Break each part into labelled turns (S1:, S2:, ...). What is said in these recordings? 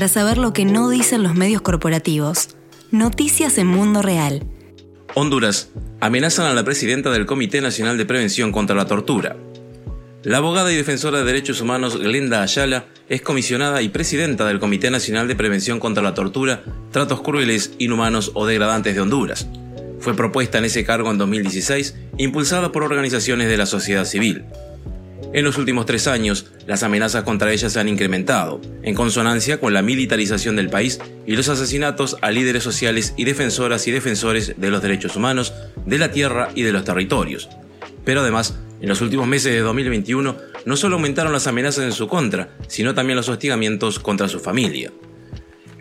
S1: Para saber lo que no dicen los medios corporativos. Noticias en Mundo Real.
S2: Honduras. Amenazan a la presidenta del Comité Nacional de Prevención contra la Tortura. La abogada y defensora de derechos humanos Glenda Ayala es comisionada y presidenta del Comité Nacional de Prevención contra la Tortura, Tratos Crueles, Inhumanos o Degradantes de Honduras. Fue propuesta en ese cargo en 2016, impulsada por organizaciones de la sociedad civil. En los últimos tres años, las amenazas contra ella se han incrementado, en consonancia con la militarización del país y los asesinatos a líderes sociales y defensoras y defensores de los derechos humanos, de la tierra y de los territorios. Pero además, en los últimos meses de 2021, no solo aumentaron las amenazas en su contra, sino también los hostigamientos contra su familia.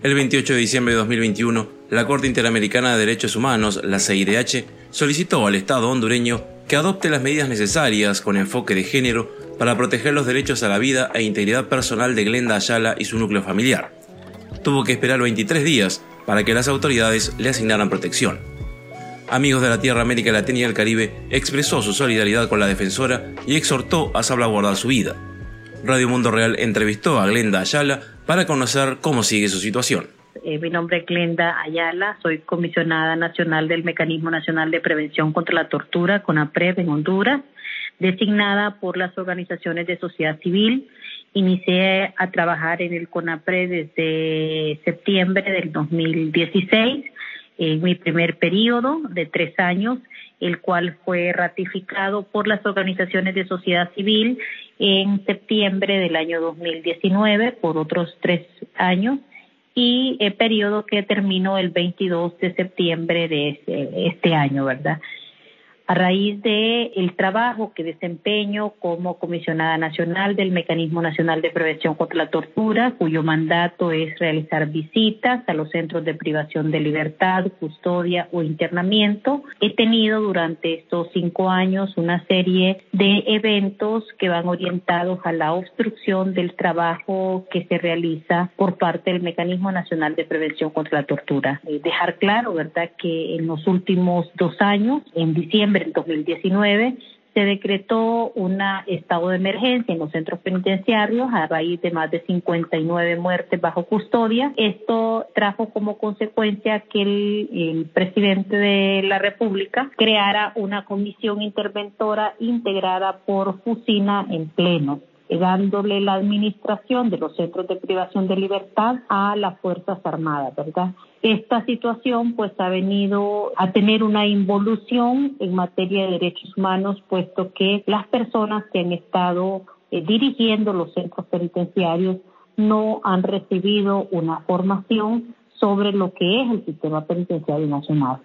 S2: El 28 de diciembre de 2021, la Corte Interamericana de Derechos Humanos, la CIDH, solicitó al Estado hondureño que adopte las medidas necesarias con enfoque de género para proteger los derechos a la vida e integridad personal de Glenda Ayala y su núcleo familiar. Tuvo que esperar 23 días para que las autoridades le asignaran protección. Amigos de la Tierra América Latina y el Caribe expresó su solidaridad con la defensora y exhortó a salvaguardar su vida. Radio Mundo Real entrevistó a Glenda Ayala para conocer cómo sigue su situación.
S3: Eh, mi nombre es Glenda Ayala, soy comisionada nacional del Mecanismo Nacional de Prevención contra la Tortura, CONAPREP, en Honduras, designada por las organizaciones de sociedad civil. Inicié a trabajar en el CONAPREP desde septiembre del 2016, en mi primer periodo de tres años, el cual fue ratificado por las organizaciones de sociedad civil en septiembre del año 2019 por otros tres años y el periodo que terminó el 22 de septiembre de este año, ¿verdad? A raíz de el trabajo que desempeño como comisionada nacional del Mecanismo Nacional de Prevención contra la Tortura, cuyo mandato es realizar visitas a los centros de privación de libertad, custodia o internamiento, he tenido durante estos cinco años una serie de eventos que van orientados a la obstrucción del trabajo que se realiza por parte del Mecanismo Nacional de Prevención contra la Tortura. Eh, dejar claro, ¿verdad?, que en los últimos dos años, en diciembre en 2019 se decretó un estado de emergencia en los centros penitenciarios a raíz de más de 59 muertes bajo custodia. Esto trajo como consecuencia que el, el, presidente de la República creara una comisión interventora integrada por Fusina en pleno dándole la administración de los centros de privación de libertad a las Fuerzas Armadas, ¿verdad? Esta situación pues ha venido a tener una involución en materia de derechos humanos, puesto que las personas que han estado eh, dirigiendo los centros penitenciarios no han recibido una formación sobre lo que es el sistema penitenciario nacional.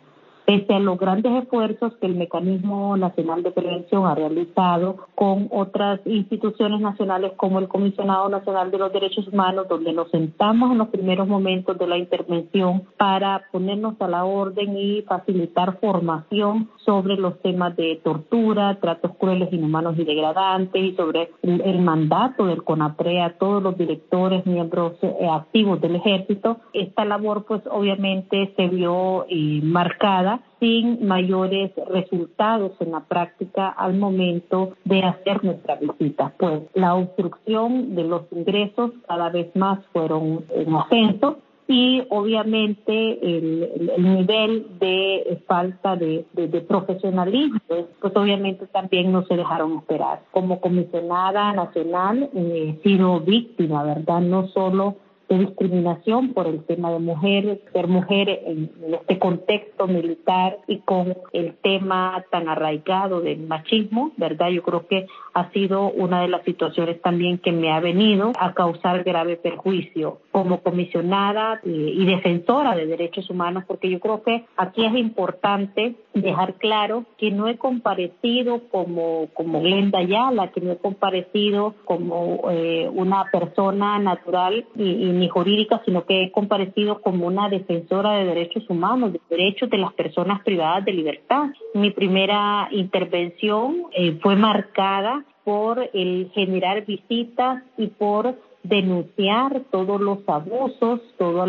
S3: Pese a los grandes esfuerzos que el Mecanismo Nacional de Prevención ha realizado con otras instituciones nacionales como el Comisionado Nacional de los Derechos Humanos, donde nos sentamos en los primeros momentos de la intervención para ponernos a la orden y facilitar formación sobre los temas de tortura, tratos crueles, inhumanos y degradantes y sobre el, mandato del CONAPRE a todos los directores, miembros eh, activos del ejército. Esta labor pues obviamente se vio eh, marcada sin mayores resultados en la práctica al momento de hacer nuestra visita. Pues la obstrucción de los ingresos cada vez más fueron en ascenso y obviamente el, nivel de falta de, profesionalismo, pues obviamente también no se dejaron esperar. Como comisionada nacional he sido víctima, ¿verdad? No solo de discriminación por el tema de mujeres, ser mujer en, este contexto militar y con el tema tan arraigado del machismo, ¿verdad? Yo creo que ha sido una de las situaciones también que me ha venido a causar grave perjuicio como comisionada y, defensora de derechos humanos, porque yo creo que aquí es importante dejar claro que no he comparecido como, como Glenda Ayala, que no he comparecido como eh, una persona natural y ni jurídica, sino que he comparecido como una defensora de derechos humanos, de derechos de las personas privadas de libertad. Mi primera intervención eh, fue marcada por el generar visitas y por denunciar todos los abusos, todos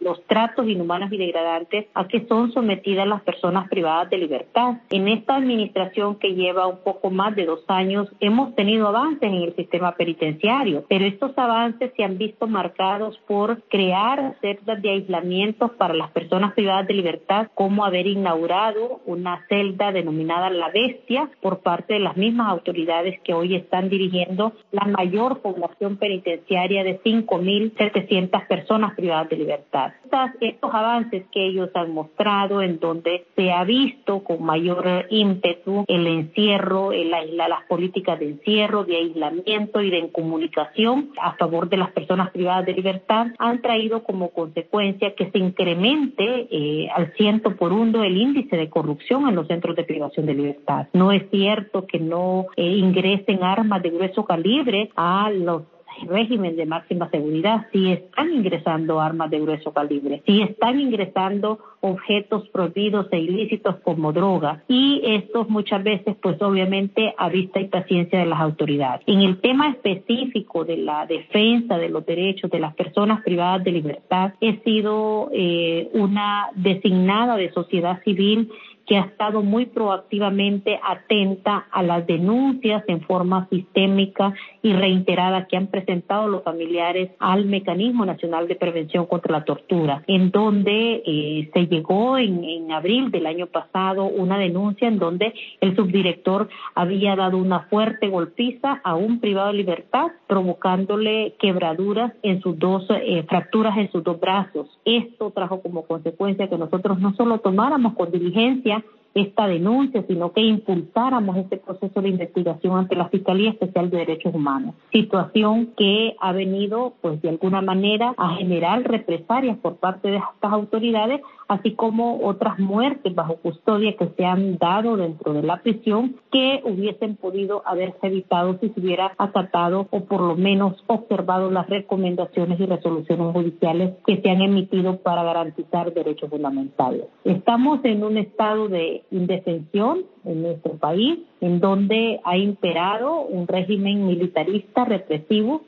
S3: los tratos inhumanos y degradantes a que son sometidas las personas privadas de libertad. En esta administración que lleva un poco más de dos años hemos tenido avances en el sistema penitenciario, pero estos avances se han visto marcados por crear celdas de aislamiento para las personas privadas de libertad, como haber inaugurado una celda denominada La Bestia por parte de las mismas autoridades que hoy están dirigiendo la mayor población penitenciaria de 5.700 personas privadas de libertad. estos avances que ellos han mostrado, en donde se ha visto con mayor ímpetu el encierro, el las políticas de encierro, de aislamiento y de incomunicación a favor de las personas privadas de libertad, han traído como consecuencia que se incremente eh, al ciento por uno el índice de corrupción en los centros de privación de libertad. No es cierto que no eh, ingresen armas de grueso calibre a los régimen de máxima seguridad, si están ingresando armas de grueso calibre, si están ingresando objetos prohibidos e ilícitos como droga y estos muchas veces pues obviamente a vista y paciencia de las autoridades. En el tema específico de la defensa de los derechos de las personas privadas de libertad, he sido eh, una designada de sociedad civil que ha estado muy proactivamente atenta a las denuncias en forma sistémica y reiterada que han presentado los familiares al Mecanismo Nacional de Prevención contra la Tortura, en donde eh, se llegó en, en abril del año pasado una denuncia en donde el subdirector había dado una fuerte golpiza a un privado de libertad, provocándole quebraduras en sus dos, eh, fracturas en sus dos brazos. Esto trajo como consecuencia que nosotros no solo tomáramos con diligencia esta denuncia, sino que impulsáramos este proceso de investigación ante la Fiscalía Especial de Derechos Humanos. Situación que ha venido, pues de alguna manera, a generar represalias por parte de estas autoridades, así como otras muertes bajo custodia que se han dado dentro de la prisión que hubiesen podido haberse evitado si se hubiera acatado o por lo menos observado las recomendaciones y resoluciones judiciales que se han emitido para garantizar derechos fundamentales. Estamos en un estado de indefensión en nuestro país, en donde ha imperado un régimen militarista represivo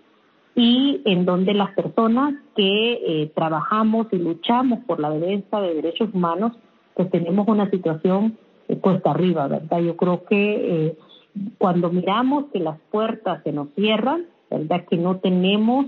S3: y en donde las personas que eh, trabajamos y luchamos por la defensa de derechos humanos, pues tenemos una situación eh, cuesta arriba, ¿verdad? Yo creo que eh, cuando miramos que las puertas se nos cierran, ¿verdad? Que no tenemos,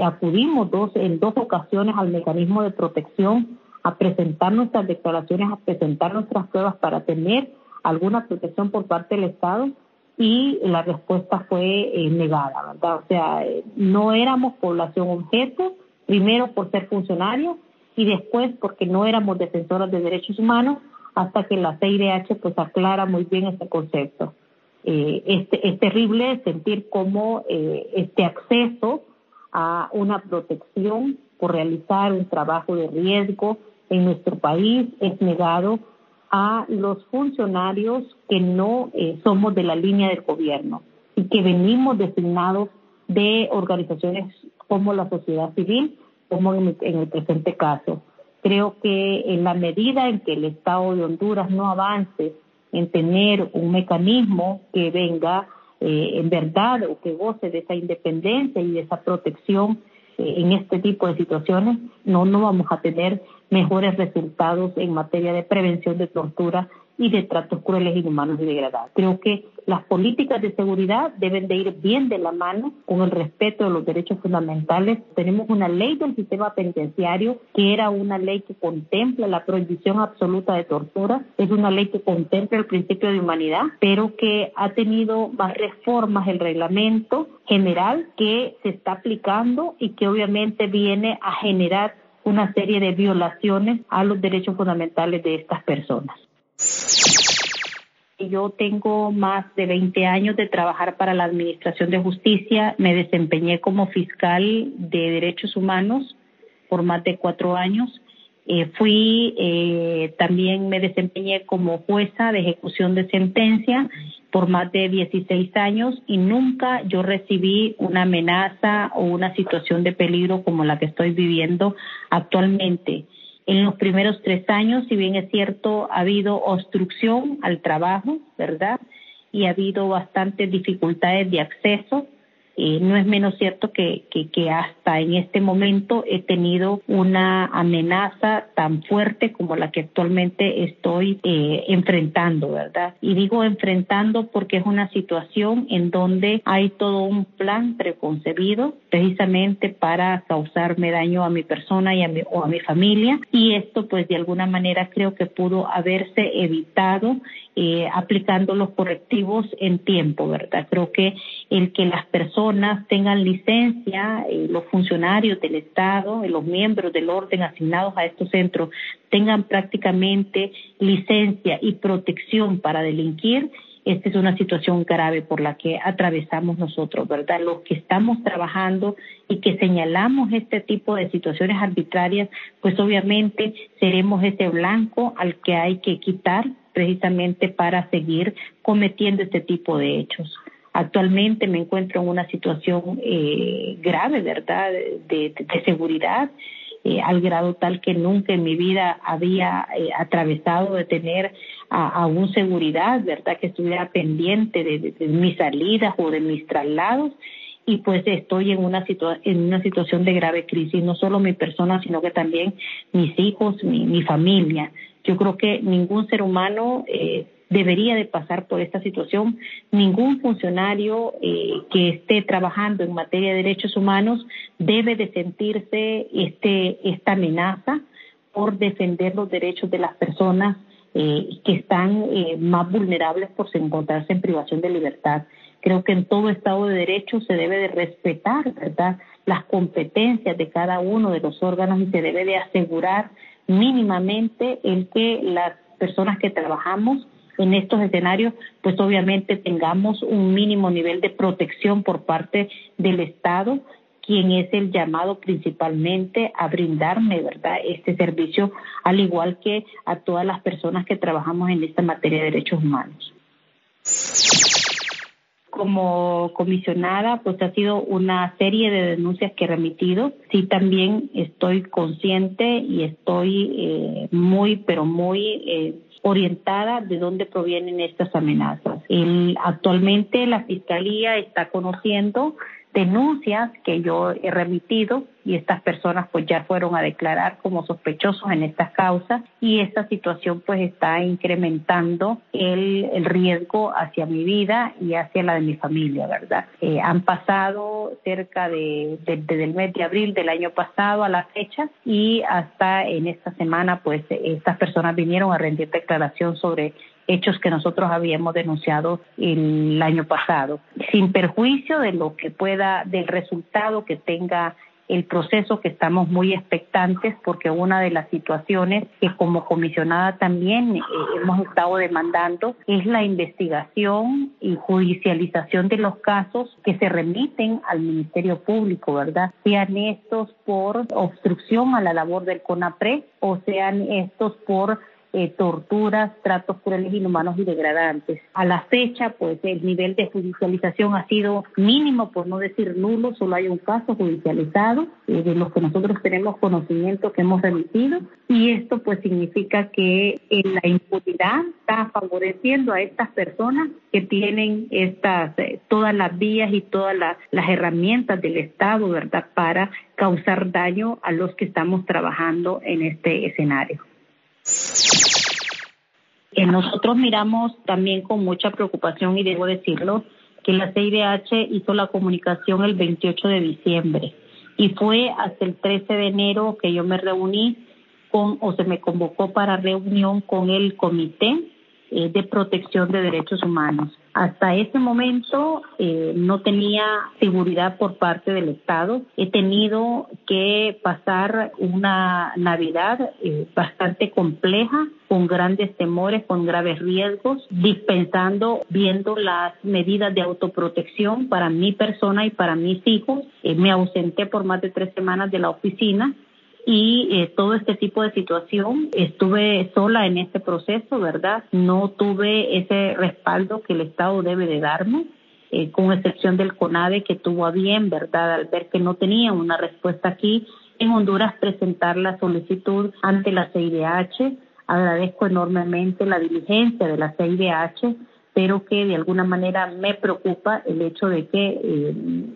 S3: acudimos dos, en dos ocasiones al mecanismo de protección a presentar nuestras declaraciones, a presentar nuestras pruebas para tener alguna protección por parte del Estado y la respuesta fue eh, negada, ¿verdad? O sea, eh, no éramos población objeto, primero por ser funcionarios y después porque no éramos defensoras de derechos humanos hasta que la CIDH pues aclara muy bien este concepto. Eh, este, es terrible sentir cómo este acceso a una protección por realizar un trabajo de riesgo en nuestro país es negado a los funcionarios que no eh, somos de la línea del gobierno y que venimos designados de organizaciones como la sociedad civil, como en, el presente caso. Creo que en la medida en que el Estado de Honduras no avance en tener un mecanismo que venga eh, en verdad o que goce de esa independencia y de esa protección en este tipo de situaciones, no, no vamos a tener mejores resultados en materia de prevención de tortura y de tratos crueles, inhumanos y degradados. Creo que las políticas de seguridad deben de ir bien de la mano con el respeto de los derechos fundamentales. Tenemos una ley del sistema penitenciario que era una ley que contempla la prohibición absoluta de tortura, es una ley que contempla el principio de humanidad, pero que ha tenido más reformas el reglamento general que se está aplicando y que obviamente viene a generar una serie de violaciones a los derechos fundamentales de estas personas. Yo tengo más de 20 años de trabajar para la Administración de Justicia. Me desempeñé como fiscal de derechos humanos por más de cuatro años. Eh, fui, eh, también me desempeñé como jueza de ejecución de sentencia por más de 16 años y nunca yo recibí una amenaza o una situación de peligro como la que estoy viviendo actualmente. En los primeros tres años, si bien es cierto, ha habido obstrucción al trabajo, ¿verdad? Y ha habido bastantes dificultades de acceso. Eh, no es menos cierto que, que, hasta en este momento he tenido una amenaza tan fuerte como la que actualmente estoy eh, enfrentando, ¿verdad? Y digo enfrentando porque es una situación en donde hay todo un plan preconcebido precisamente para causarme daño a mi persona y a mi, o a mi familia y esto pues de alguna manera creo que pudo haberse evitado eh, aplicando los correctivos en tiempo, ¿verdad? Creo que el que las personas tengan licencia, eh, los funcionarios del Estado, los miembros del orden asignados a estos centros tengan prácticamente licencia y protección para delinquir, esta es una situación grave por la que atravesamos nosotros, ¿verdad? Los que estamos trabajando y que señalamos este tipo de situaciones arbitrarias, pues obviamente seremos ese blanco al que hay que quitar precisamente para seguir cometiendo este tipo de hechos. Actualmente me encuentro en una situación eh, grave, ¿verdad?, de, seguridad, eh, al grado tal que nunca en mi vida había eh, atravesado de tener a, seguridad, ¿verdad?, que estuviera pendiente de, mis salidas o de mis traslados y pues estoy en una, en una situación de grave crisis, no solo mi persona, sino que también mis hijos, mi familia. Yo creo que ningún ser humano eh, debería de pasar por esta situación. Ningún funcionario eh, que esté trabajando en materia de derechos humanos debe de sentirse este, esta amenaza por defender los derechos de las personas eh, que están eh, más vulnerables por encontrarse en privación de libertad. Creo que en todo Estado de Derecho se debe de respetar, ¿verdad?, las competencias de cada uno de los órganos y se debe de asegurar mínimamente el que las personas que trabajamos en estos escenarios, pues obviamente tengamos un mínimo nivel de protección por parte del Estado, quien es el llamado principalmente a brindarme, ¿verdad?, este servicio, al igual que a todas las personas que trabajamos en esta materia de derechos humanos. Como comisionada, pues ha sido una serie de denuncias que he remitido. Sí, también estoy consciente y estoy eh, muy, pero muy eh, orientada de dónde provienen estas amenazas. actualmente la Fiscalía está conociendo denuncias que yo he remitido y estas personas pues ya fueron a declarar como sospechosos en estas causas y esta situación pues está incrementando el, el riesgo hacia mi vida y hacia la de mi familia, ¿verdad? Eh, han pasado cerca de, desde el mes de abril del año pasado a la fecha y hasta en esta semana pues estas personas vinieron a rendir declaración sobre hechos que nosotros habíamos denunciado el año pasado, sin perjuicio de lo que pueda, del resultado que tenga el proceso que estamos muy expectantes porque una de las situaciones que como comisionada también eh, hemos estado demandando es la investigación y judicialización de los casos que se remiten al Ministerio Público, ¿verdad? Sean estos por obstrucción a la labor del CONAPRE o sean estos por eh, torturas, tratos crueles, inhumanos y degradantes. A la fecha, pues el nivel de judicialización ha sido mínimo, por no decir nulo, solo hay un caso judicializado eh, de los que nosotros tenemos conocimiento que hemos remitido y esto pues significa que eh, la impunidad está favoreciendo a estas personas que tienen estas todas las vías y todas las, las herramientas del Estado, ¿verdad?, para causar daño a los que estamos trabajando en este escenario. Eh, nosotros miramos también con mucha preocupación, y debo decirlo, que la CIDH hizo la comunicación el 28 de diciembre y fue hasta el 13 de enero que yo me reuní con o se me convocó para reunión con el comité eh, de protección de derechos humanos. Hasta ese momento eh, no tenía seguridad por parte del Estado. He tenido que pasar una Navidad eh, bastante compleja, con grandes temores, con graves riesgos, dispensando, viendo las medidas de autoprotección para mi persona y para mis hijos. me ausenté por más de tres semanas de la oficina y eh, todo este tipo de situación. Estuve sola en este proceso, ¿verdad? No tuve ese respaldo que el Estado debe de darme. Eh, con excepción del CONADE que tuvo a bien, ¿verdad? Al ver que no tenía una respuesta aquí en Honduras, presentar la solicitud ante la CIDH. Agradezco enormemente la diligencia de la CIDH pero que de alguna manera me preocupa el hecho de que eh,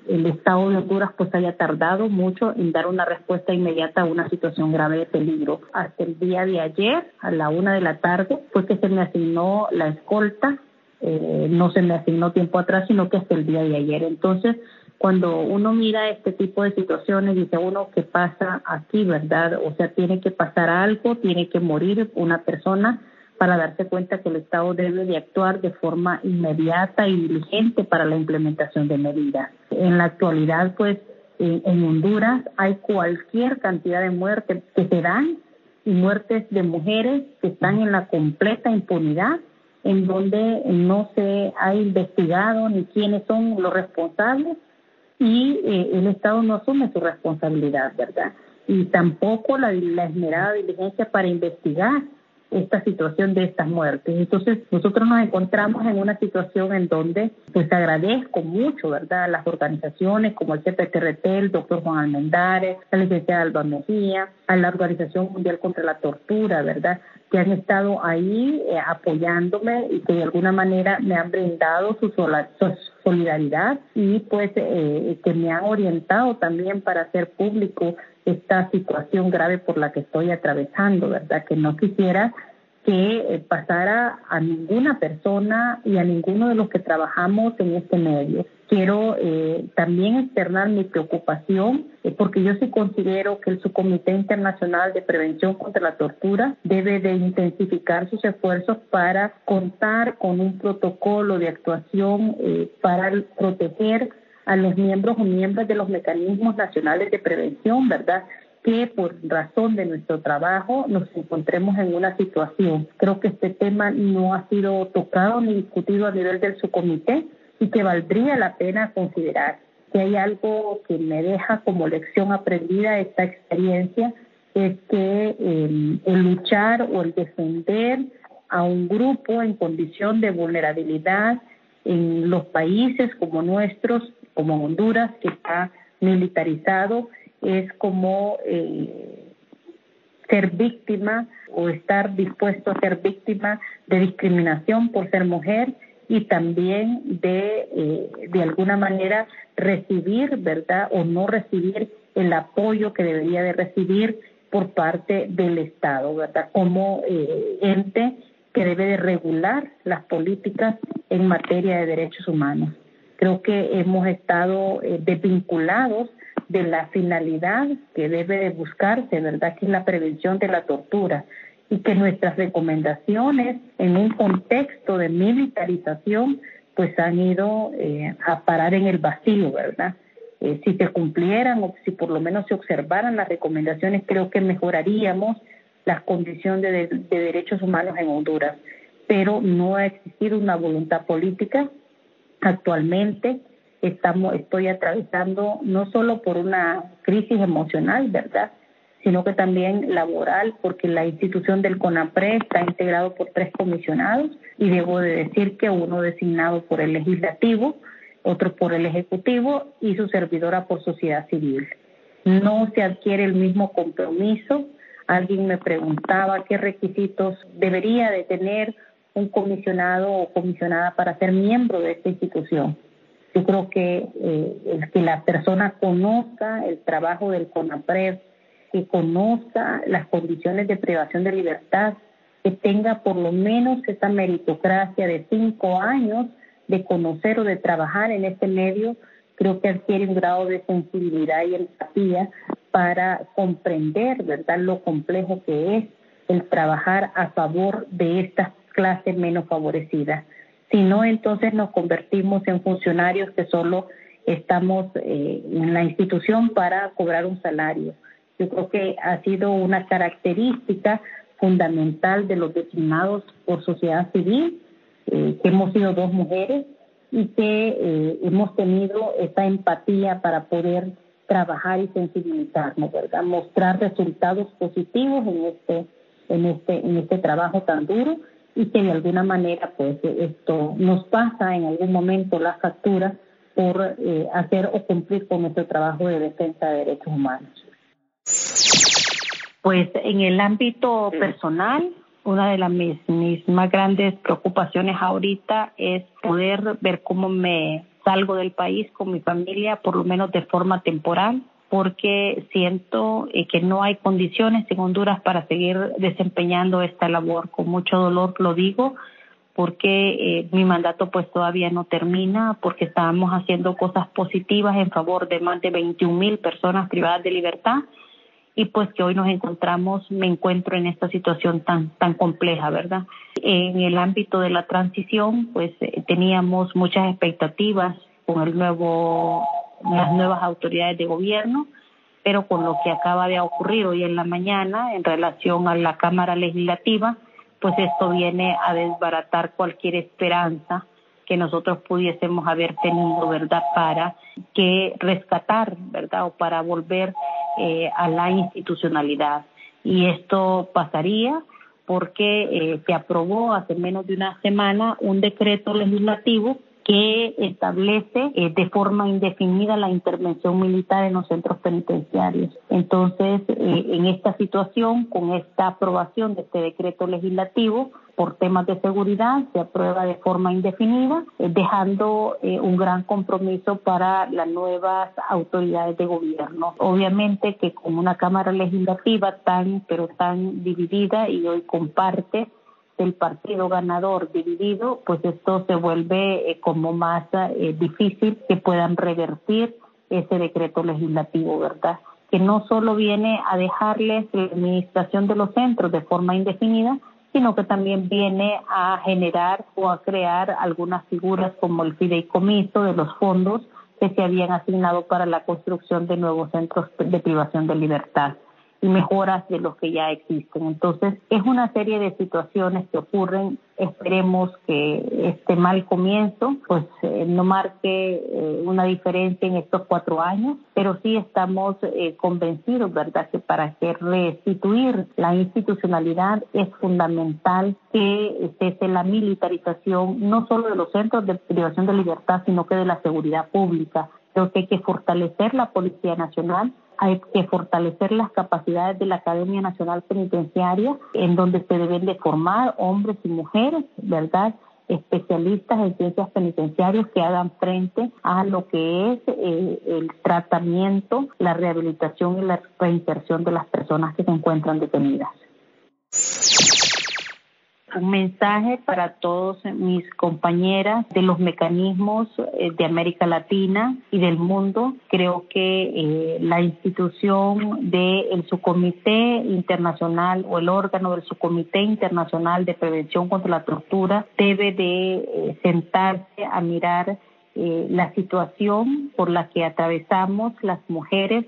S3: el Estado de Honduras pues haya tardado mucho en dar una respuesta inmediata a una situación grave de peligro. Hasta el día de ayer, a la una de la tarde, fue que se me asignó la escolta, eh, no se me asignó tiempo atrás, sino que hasta el día de ayer. Entonces, cuando uno mira este tipo de situaciones, dice uno, ¿qué pasa aquí, verdad? O sea, tiene que pasar algo, tiene que morir una persona para darse cuenta que el Estado debe de actuar de forma inmediata y diligente para la implementación de medidas. En la actualidad, pues, en, Honduras hay cualquier cantidad de muertes que se dan y muertes de mujeres que están en la completa impunidad, en donde no se ha investigado ni quiénes son los responsables y eh, el Estado no asume su responsabilidad, ¿verdad? Y tampoco la, la esmerada diligencia para investigar esta situación de estas muertes. Entonces, nosotros nos encontramos en una situación en donde, pues agradezco mucho, ¿verdad?, a las organizaciones como el CPTRT, el doctor Juan Almendares, la licenciada Alba Mejía, a la Organización Mundial contra la Tortura, ¿verdad?, que han estado ahí eh, apoyándome y que de alguna manera me han brindado su, solidaridad y pues eh, que me han orientado también para hacer público esta situación grave por la que estoy atravesando, ¿verdad? Que no quisiera que eh, pasara a ninguna persona y a ninguno de los que trabajamos en este medio. Quiero eh, también externar mi preocupación eh, porque yo sí considero que el Subcomité Internacional de Prevención contra la Tortura debe de intensificar sus esfuerzos para contar con un protocolo de actuación para proteger a los miembros o miembros de los mecanismos nacionales de prevención, ¿verdad? que por razón de nuestro trabajo nos encontremos en una situación. Creo que este tema no ha sido tocado ni discutido a nivel del subcomité y que valdría la pena considerar. Si hay algo que me deja como lección aprendida esta experiencia es que eh, el luchar o el defender a un grupo en condición de vulnerabilidad en los países como nuestros, como Honduras, que está militarizado, es como eh, ser víctima o estar dispuesto a ser víctima de discriminación por ser mujer y también de, eh, de alguna manera recibir, ¿verdad? O no recibir el apoyo que debería de recibir por parte del Estado, ¿verdad? Como eh, ente que debe de regular las políticas en materia de derechos humanos. Creo que hemos estado desvinculados de la finalidad que debe de buscarse, ¿verdad? Que es la prevención de la tortura y que nuestras recomendaciones en un contexto de militarización pues han ido eh, a parar en el vacío, ¿verdad? Eh, si se cumplieran o si por lo menos se observaran las recomendaciones, creo que mejoraríamos las condiciones de derechos humanos en Honduras. Pero no ha existido una voluntad política actualmente estamos, estoy atravesando no solo por una crisis emocional, ¿verdad? sino que también laboral, porque la institución del CONAPRE está integrado por tres comisionados y debo de decir que uno designado por el legislativo, otro por el ejecutivo y su servidora por sociedad civil. No se adquiere el mismo compromiso. Alguien me preguntaba qué requisitos debería de tener un comisionado o comisionada para ser miembro de esta institución. Yo creo que eh, que la persona conozca el trabajo del CONAPRED, que conozca las condiciones de privación de libertad, que tenga por lo menos esa meritocracia de cinco años de conocer o de trabajar en este medio, creo que adquiere un grado de sensibilidad y empatía para comprender, ¿verdad?, lo complejo que es el trabajar a favor de estas clases menos favorecidas. Si no, entonces nos convertimos en funcionarios que solo estamos eh, en la institución para cobrar un salario. Yo creo que ha sido una característica fundamental de los designados por sociedad civil, eh, que hemos sido dos mujeres y que eh, hemos tenido esa empatía para poder trabajar y sensibilizarnos, ¿verdad? Mostrar resultados positivos en este, en este, en este trabajo tan duro y que de alguna manera pues esto nos pasa en algún momento la factura por eh, hacer o cumplir con nuestro trabajo de defensa de derechos humanos. Pues en el ámbito personal, Una de las mis, mis más grandes preocupaciones ahorita es poder ver cómo me salgo del país con mi familia, por lo menos de forma temporal, porque siento eh, que no hay condiciones en Honduras para seguir desempeñando esta labor. Con mucho dolor lo digo, porque eh, mi mandato pues todavía no termina, porque estábamos haciendo cosas positivas en favor de más de 21 mil personas privadas de libertad y pues que hoy nos encontramos, me encuentro en esta situación tan, tan compleja, ¿verdad? En el ámbito de la transición, pues eh, teníamos muchas expectativas con el nuevo las nuevas autoridades de gobierno, pero con lo que acaba de ocurrir hoy en la mañana en relación a la Cámara Legislativa, pues esto viene a desbaratar cualquier esperanza que nosotros pudiésemos haber tenido, ¿verdad?, para que rescatar, ¿verdad?, o para volver eh, a la institucionalidad. Y esto pasaría porque eh, se aprobó hace menos de una semana un decreto legislativo que establece eh, de forma indefinida la intervención militar en los centros penitenciarios. Entonces, eh, en esta situación, con esta aprobación de este decreto legislativo, por temas de seguridad se aprueba de forma indefinida, eh, dejando un gran compromiso para las nuevas autoridades de gobierno. Obviamente que con una Cámara Legislativa tan, pero tan dividida y hoy comparte del partido ganador dividido, pues esto se vuelve eh, como más eh, difícil que puedan revertir ese decreto legislativo, ¿verdad? Que no solo viene a dejarles la administración de los centros de forma indefinida, sino que también viene a generar o a crear algunas figuras como el fideicomiso de los fondos que se habían asignado para la construcción de nuevos centros de privación de libertad y mejoras de los que ya existen. Entonces, es una serie de situaciones que ocurren. Esperemos que este mal comienzo pues eh, no marque eh, una diferencia en estos cuatro años, pero sí estamos eh, convencidos, ¿verdad?, que para que restituir la institucionalidad es fundamental que cese la militarización no solo de los centros de privación de libertad, sino que de la seguridad pública. Creo que hay que fortalecer la Policía Nacional, hay que fortalecer las capacidades de la Academia Nacional Penitenciaria, en donde se deben de formar hombres y mujeres, ¿verdad? especialistas en ciencias penitenciarias que hagan frente a lo que es eh, el tratamiento, la rehabilitación y la reinserción de las personas que se encuentran detenidas un mensaje para todos mis compañeras de los mecanismos eh, de América Latina y del mundo. Creo que eh, la institución del subcomité internacional o el órgano del subcomité internacional de prevención contra la tortura debe de eh, sentarse a mirar la situación por la que atravesamos las mujeres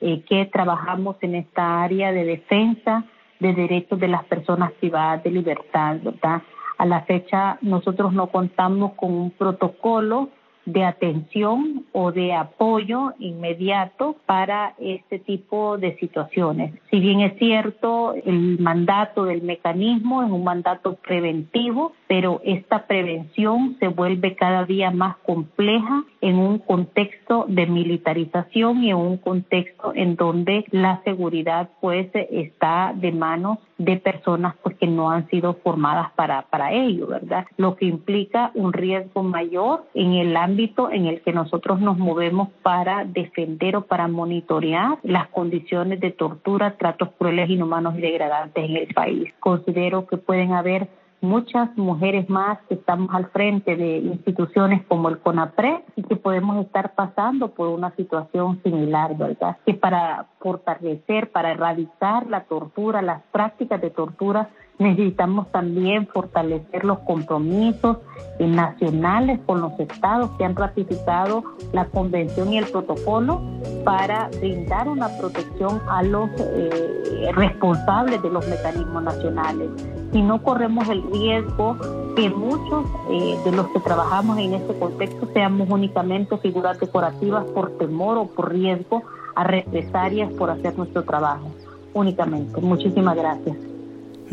S3: que trabajamos en esta área de defensa de derechos de las personas privadas de libertad, ¿verdad? A la fecha nosotros no contamos con un protocolo de atención o de apoyo inmediato para este tipo de situaciones. Si bien es cierto, el mandato del mecanismo es un mandato preventivo, pero esta prevención se vuelve cada día más compleja en un contexto de militarización y en un contexto en donde la seguridad pues está de manos de personas pues que no han sido formadas para, para ello, ¿verdad? Lo que implica un riesgo mayor en el en el que nosotros nos movemos para defender o para monitorear las condiciones de tortura, tratos crueles, inhumanos y degradantes en el país. Considero que pueden haber muchas mujeres más que estamos al frente de instituciones como el CONAPRE y que podemos estar pasando por una situación similar, ¿verdad? Que para fortalecer, para erradicar la tortura, las prácticas de tortura, necesitamos también fortalecer los compromisos nacionales con los estados que han ratificado la convención y el protocolo para brindar una protección a los eh, responsables de los mecanismos nacionales si no corremos el riesgo que muchos eh, de los que trabajamos en este contexto seamos únicamente figuras decorativas por temor o por riesgo a represalias por hacer nuestro trabajo. Únicamente. Muchísimas gracias.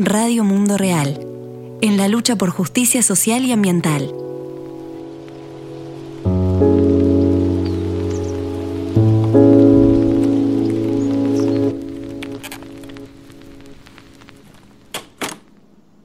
S1: Radio Mundo Real. En la lucha por justicia social y ambiental.